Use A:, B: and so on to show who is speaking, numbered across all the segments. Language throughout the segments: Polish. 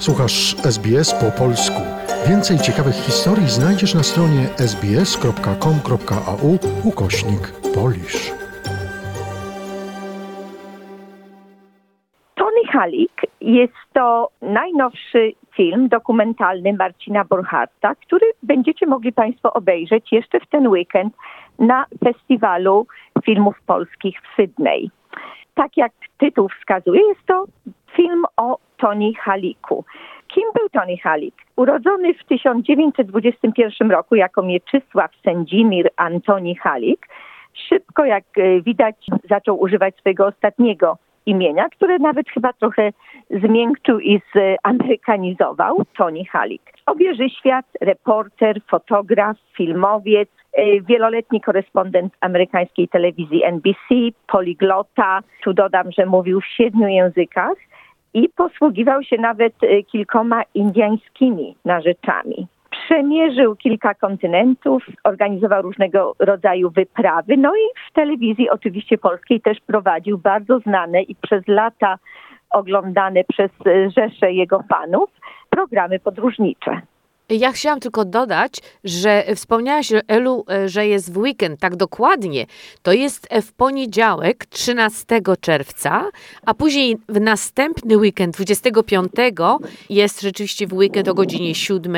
A: Słuchasz SBS po polsku. Więcej ciekawych historii znajdziesz na stronie sbs.com.au ukośnik polisz.
B: Tony Halik jest to najnowszy film dokumentalny Marcina Borcharta, który będziecie mogli Państwo obejrzeć jeszcze w ten weekend na festiwalu filmów polskich w Sydney. Tak jak tytuł wskazuje, jest to film o Tony Haliku. Kim był Tony Halik? Urodzony w 1921 roku jako Mieczysław Sędzimir Antoni Halik, szybko, jak e, widać, zaczął używać swojego ostatniego imienia, które nawet chyba trochę zmiękczył i zamerykanizował, Tony Halik. Obieży świat, reporter, fotograf, filmowiec, e, wieloletni korespondent amerykańskiej telewizji NBC, poliglota. Tu dodam, że mówił w siedmiu językach i posługiwał się nawet e, kilkoma indiańskimi narzeczami. Przemierzył kilka kontynentów, organizował różnego rodzaju wyprawy, no i w telewizji oczywiście polskiej też prowadził bardzo znane i przez lata oglądane przez e, rzesze jego fanów programy podróżnicze.
C: Ja chciałam tylko dodać, że wspomniałaś, Elu, że jest w weekend. Tak dokładnie. To jest w poniedziałek, 13 czerwca, a później w następny weekend, 25, jest rzeczywiście w weekend o godzinie 7.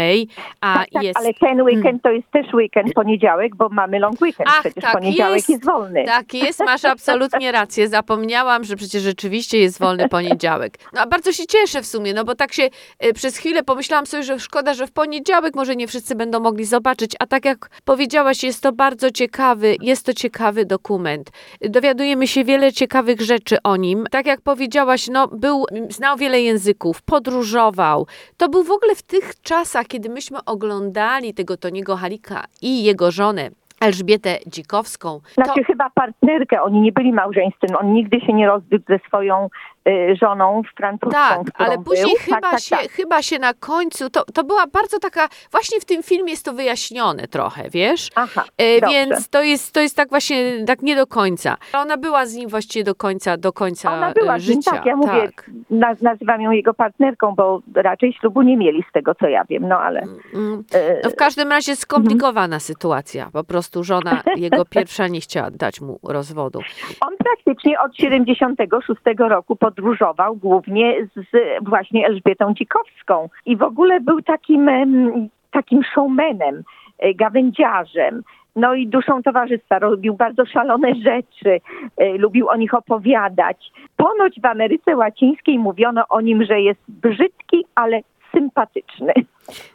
C: A
B: tak, tak,
C: jest...
B: ale ten weekend to jest też weekend poniedziałek, bo mamy long weekend.
C: Ach,
B: przecież
C: tak
B: poniedziałek
C: jest.
B: jest wolny.
C: Tak jest, masz absolutnie rację. Zapomniałam, że przecież rzeczywiście jest wolny poniedziałek. No a bardzo się cieszę w sumie, no bo tak się y, przez chwilę pomyślałam sobie, że szkoda, że w poniedziałek może nie wszyscy będą mogli zobaczyć, a tak jak powiedziałaś, jest to bardzo ciekawy, jest to ciekawy dokument. Dowiadujemy się wiele ciekawych rzeczy o nim. Tak jak powiedziałaś, no był, znał wiele języków, podróżował. To był w ogóle w tych czasach, kiedy myśmy oglądali tego Toniego Halika i jego żonę Elżbietę Dzikowską. To,
B: Znaczy chyba partnerkę, oni nie byli małżeństwem, on nigdy się nie rozwiódł ze swoją żoną francuską.
C: tak, ale później
B: był.
C: chyba,
B: tak, tak,
C: się,
B: tak.
C: chyba się na końcu, to, to była bardzo taka, właśnie w tym filmie jest to wyjaśnione trochę, wiesz?
B: Aha,
C: E. Więc to jest, to jest tak właśnie, tak nie do końca. Ona była z nim właściwie do końca, do końca
B: Ona była
C: e,
B: z nim,
C: życia.
B: tak, ja mówię,
C: tak.
B: naz- nazywam ją jego partnerką, bo raczej ślubu nie mieli z tego, co ja wiem, no ale...
C: Mm.
B: y,
C: No w każdym razie skomplikowana sytuacja. Po prostu żona jego pierwsza nie chciała dać mu rozwodu.
B: On praktycznie od 76 roku podróżował głównie z właśnie Elżbietą Dzikowską i w ogóle był takim, takim showmanem, e, gawędziarzem. No i duszą towarzystwa, robił bardzo szalone rzeczy, e, lubił o nich opowiadać. Ponoć w Ameryce Łacińskiej mówiono o nim, że jest brzydki, ale sympatyczny.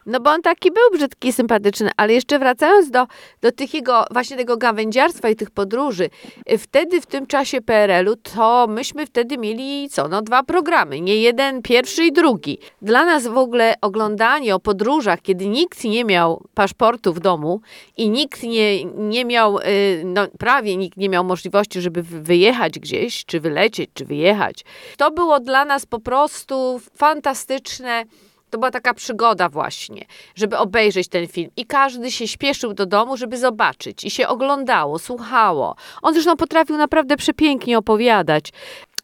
C: No bo on taki był brzydki, sympatyczny, ale jeszcze wracając do, do tych jego, właśnie tego gawędziarstwa i tych podróży, y, wtedy w tym czasie PRL-u, to myśmy wtedy mieli co, no dwa programy, nie jeden, pierwszy i drugi. Dla nas w ogóle oglądanie o podróżach, kiedy nikt nie miał paszportu w domu i nikt nie, nie miał, y, no prawie nikt nie miał możliwości, żeby wy- wyjechać gdzieś, czy wylecieć, czy wyjechać, to było dla nas po prostu fantastyczne. To była taka przygoda właśnie, żeby obejrzeć ten film. I każdy się śpieszył do domu, żeby zobaczyć. I się oglądało, słuchało. On zresztą potrafił naprawdę przepięknie opowiadać.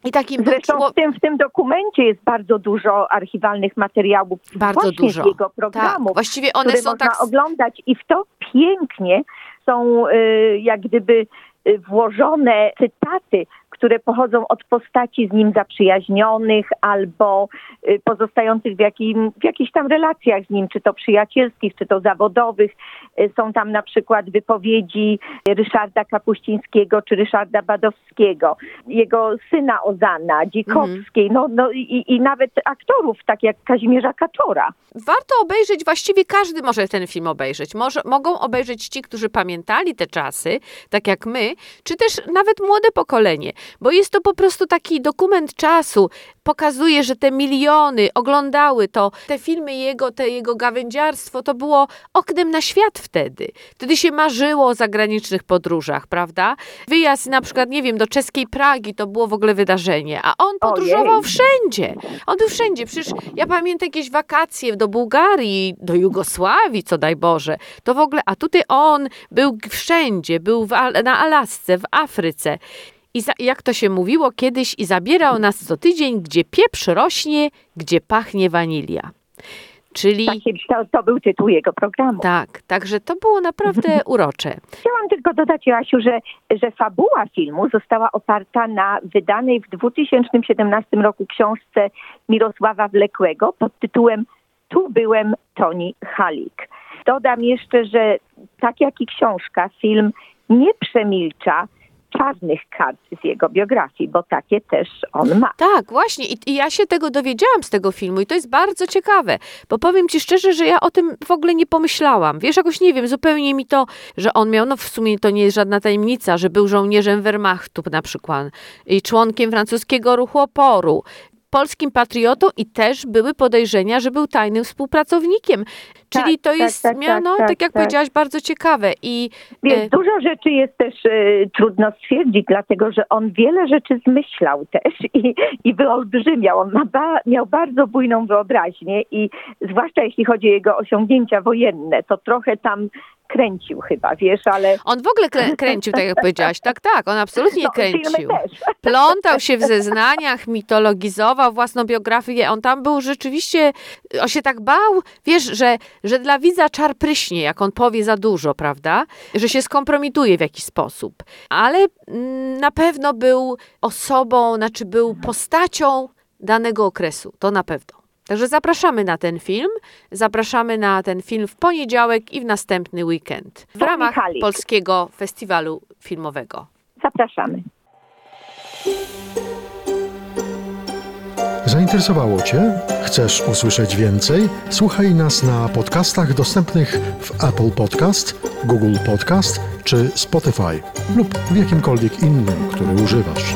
C: I takim
B: Zresztą w tym, w tym dokumencie jest bardzo dużo archiwalnych materiałów
C: Bardzo
B: właśnie
C: dużo.
B: z jego
C: Tak,
B: programów.
C: właściwie one są
B: można
C: tak.
B: oglądać i w to pięknie są y, jak gdyby y, włożone cytaty, które pochodzą od postaci z nim zaprzyjaźnionych albo y, pozostających w, jakim, w jakichś tam relacjach z nim, czy to przyjacielskich, czy to zawodowych. Y, Są tam na przykład wypowiedzi Ryszarda Kapuścińskiego czy Ryszarda Badowskiego, jego syna Ozana, Dzikowskiej, no, no i, i nawet aktorów, tak jak Kazimierza Kaczora.
C: Warto obejrzeć, właściwie każdy może ten film obejrzeć. Może, mogą obejrzeć ci, którzy pamiętali te czasy, tak jak my, czy też nawet młode pokolenie, bo jest to po prostu taki dokument czasu. Pokazuje, że te miliony oglądały to, te filmy jego, te jego gawędziarstwo, to było oknem na świat wtedy. Wtedy się marzyło o zagranicznych podróżach, prawda? Wyjazd na przykład, nie wiem, do czeskiej Pragi to było w ogóle wydarzenie, a on podróżował
B: Ojej.
C: wszędzie. On był wszędzie. Przecież ja pamiętam jakieś wakacje do Bułgarii, do Jugosławii, co daj Boże. To w ogóle, a tutaj on był wszędzie, był w, na Alasce, w Afryce. I jak to się mówiło kiedyś, i zabierał nas co tydzień, gdzie pieprz rośnie, gdzie pachnie wanilia. Czyli
B: Tak, to, to był tytuł jego programu.
C: tak, także to było naprawdę urocze.
B: Chciałam tylko dodać, Joasiu, że, że fabuła filmu została oparta na wydanej w 2017 roku książce Mirosława Wlekłego pod tytułem Tu byłem Toni Halik. Dodam jeszcze, że tak jak i książka, film nie przemilcza czarnych kart z jego biografii, bo takie też on ma.
C: Tak, właśnie. I, I ja się tego dowiedziałam z tego filmu i to jest bardzo ciekawe, bo powiem ci szczerze, że ja o tym w ogóle nie pomyślałam. Wiesz, jakoś nie wiem, zupełnie mi to, że on miał, no w sumie to nie jest żadna tajemnica, że był żołnierzem Wehrmachtu na przykład i członkiem francuskiego ruchu oporu. Polskim patriotą i też były podejrzenia, że był tajnym współpracownikiem. Czyli
B: Tak,
C: to
B: tak,
C: jest,
B: tak, tak, tak,
C: tak jak
B: tak.
C: powiedziałaś, bardzo ciekawe. I
B: Więc
C: e,
B: dużo rzeczy jest też e, trudno stwierdzić, dlatego że on wiele rzeczy zmyślał też i, i wyolbrzymiał. On ma ba, miał bardzo bujną wyobraźnię i zwłaszcza jeśli chodzi o jego osiągnięcia wojenne, to trochę tam kręcił chyba, wiesz, ale...
C: on w ogóle krę- kręcił, tak jak powiedziałaś. Tak, tak, on absolutnie
B: No,
C: kręcił. Plątał się w zeznaniach, mitologizował własną biografię. On tam był rzeczywiście, on się tak bał, wiesz, że, że dla widza czar pryśnie, jak on powie za dużo, prawda? Że się skompromituje w jakiś sposób. Ale mm, na pewno był osobą, znaczy był postacią danego okresu. To na pewno. Także zapraszamy na ten film. Zapraszamy na ten film w poniedziałek i w następny weekend w ramach. Polskiego Festiwalu Filmowego.
B: Zapraszamy.
A: Zainteresowało Cię? Chcesz usłyszeć więcej? Słuchaj nas na podcastach dostępnych w Apple Podcast, Google Podcast czy Spotify lub w jakimkolwiek innym, który używasz.